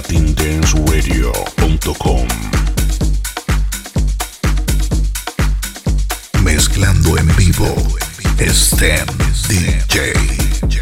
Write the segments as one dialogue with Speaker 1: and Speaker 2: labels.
Speaker 1: latindanceradio.com
Speaker 2: Mezclando en vivo, STEM DJ.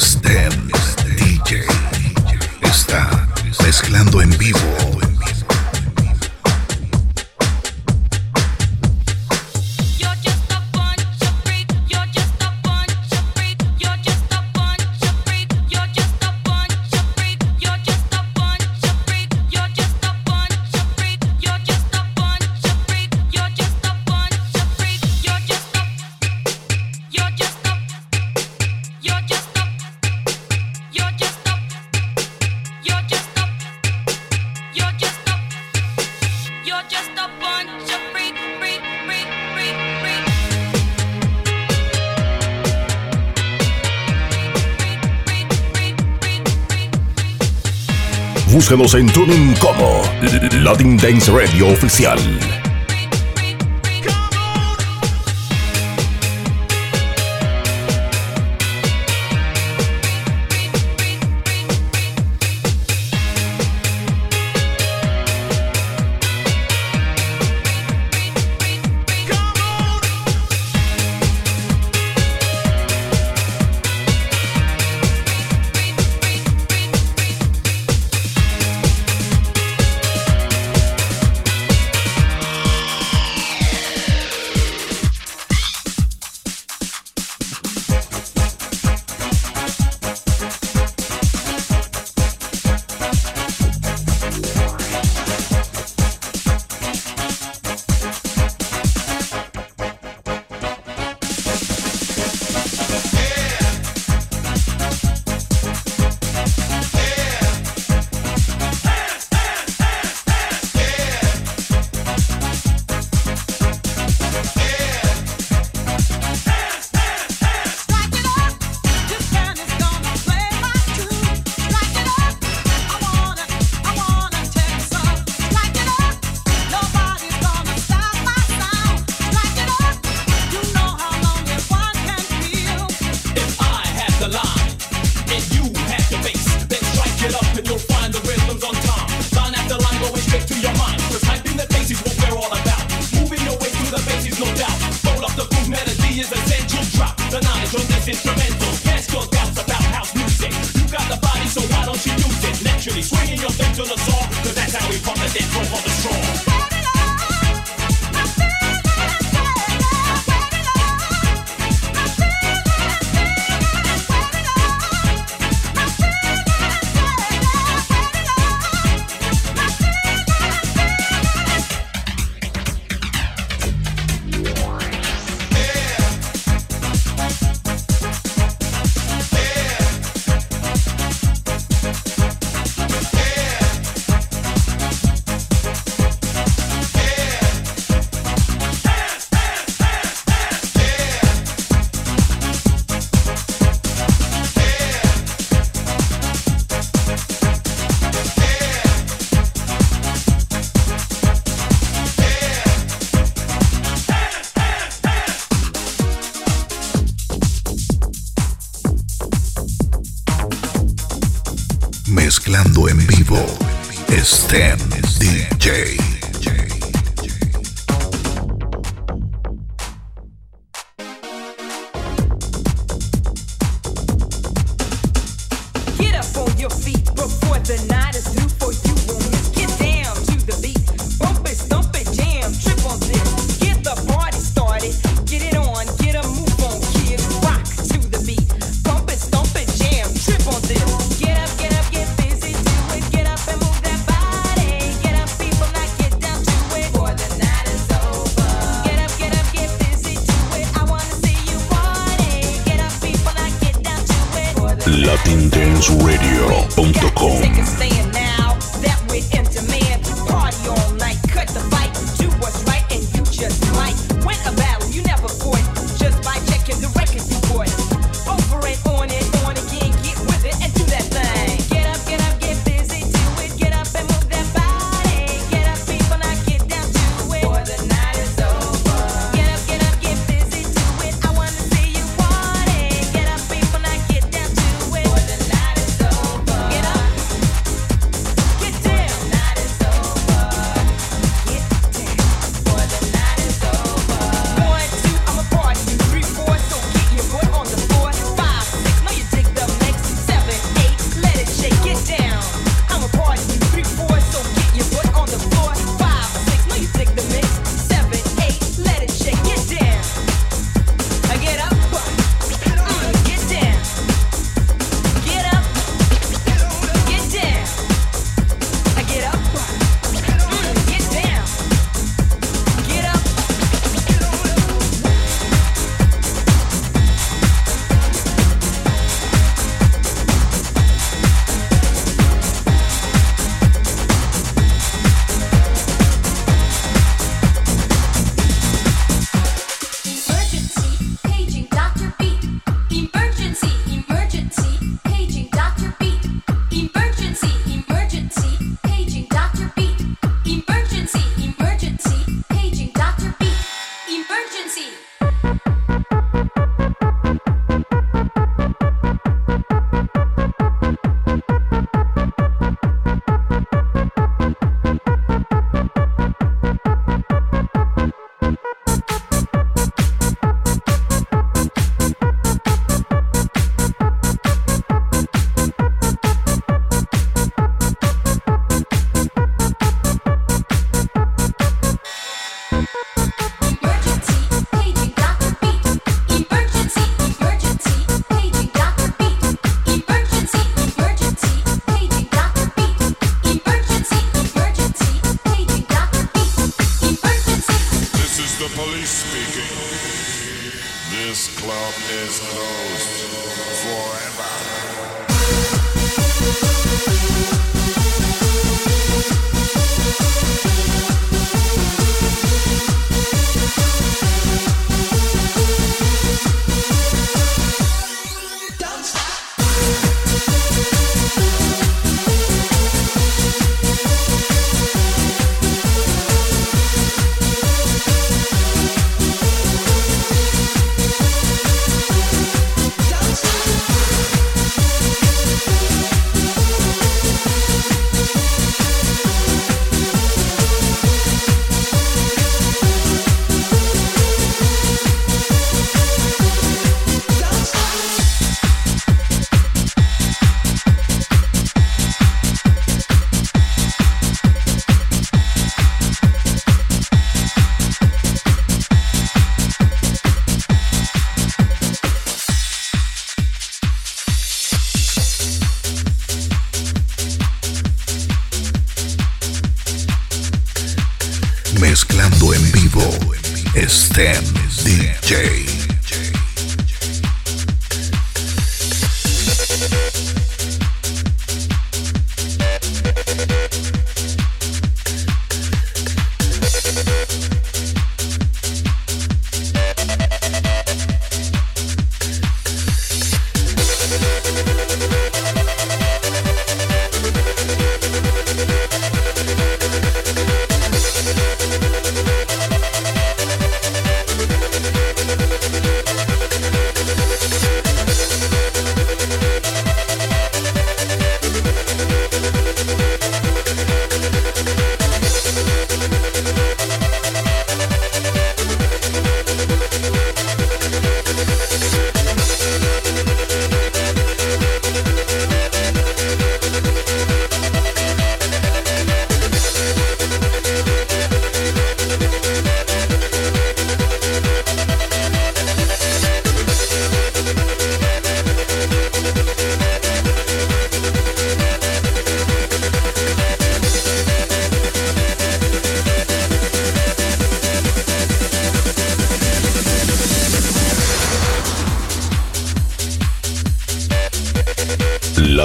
Speaker 1: STEM DJ está mezclando en vivo Búsquenos en Tuning como Latin Dance Radio Oficial.
Speaker 3: mezclando en vivo. STEM DJ.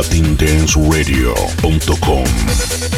Speaker 3: latindanceradio.com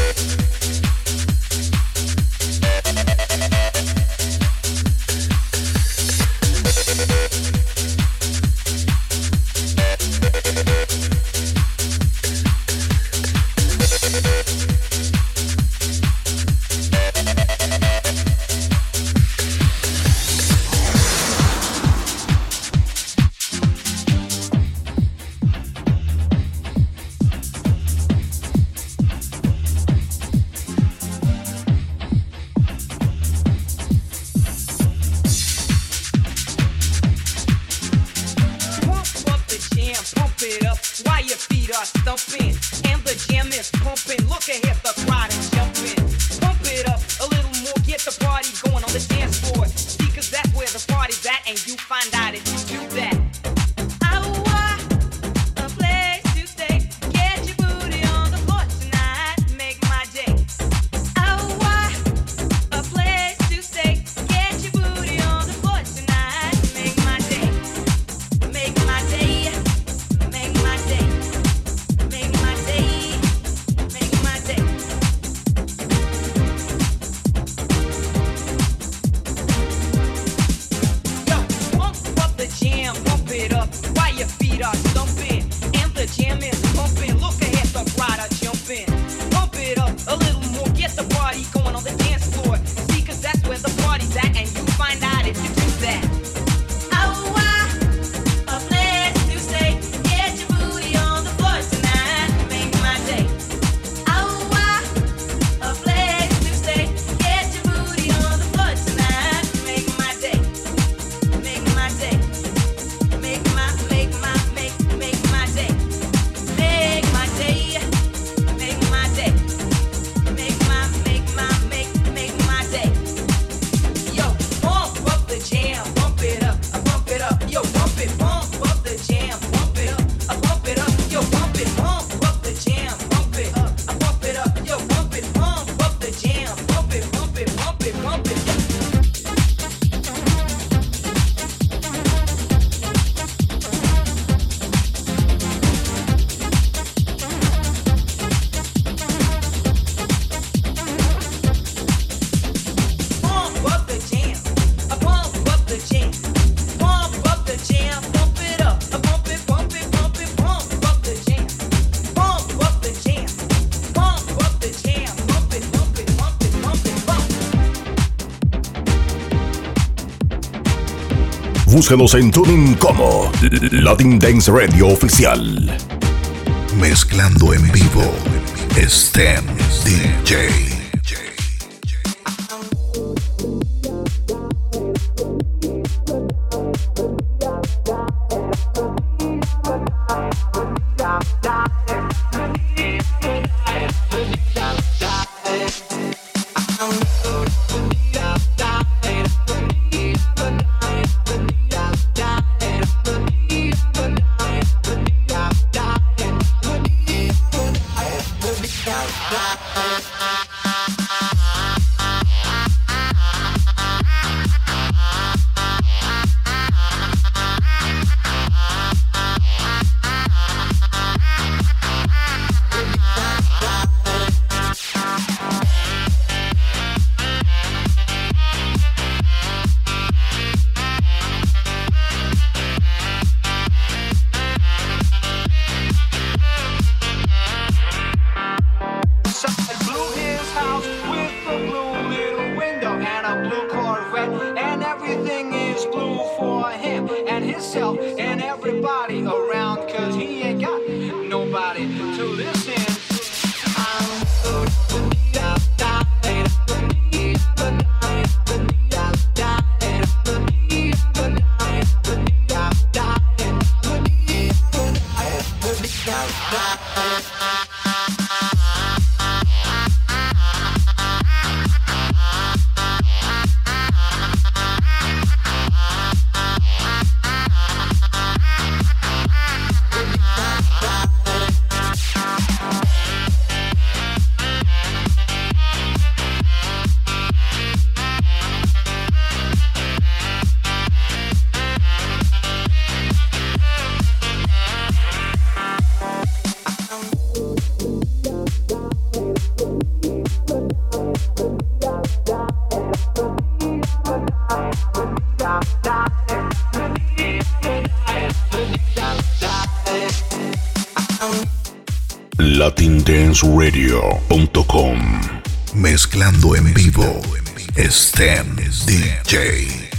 Speaker 3: Búscanos en Tuning como Latin Dance Radio Oficial. Mezclando en vivo, STEM DJ.
Speaker 1: latindanceradio.com Mezclando en vivo Stem DJ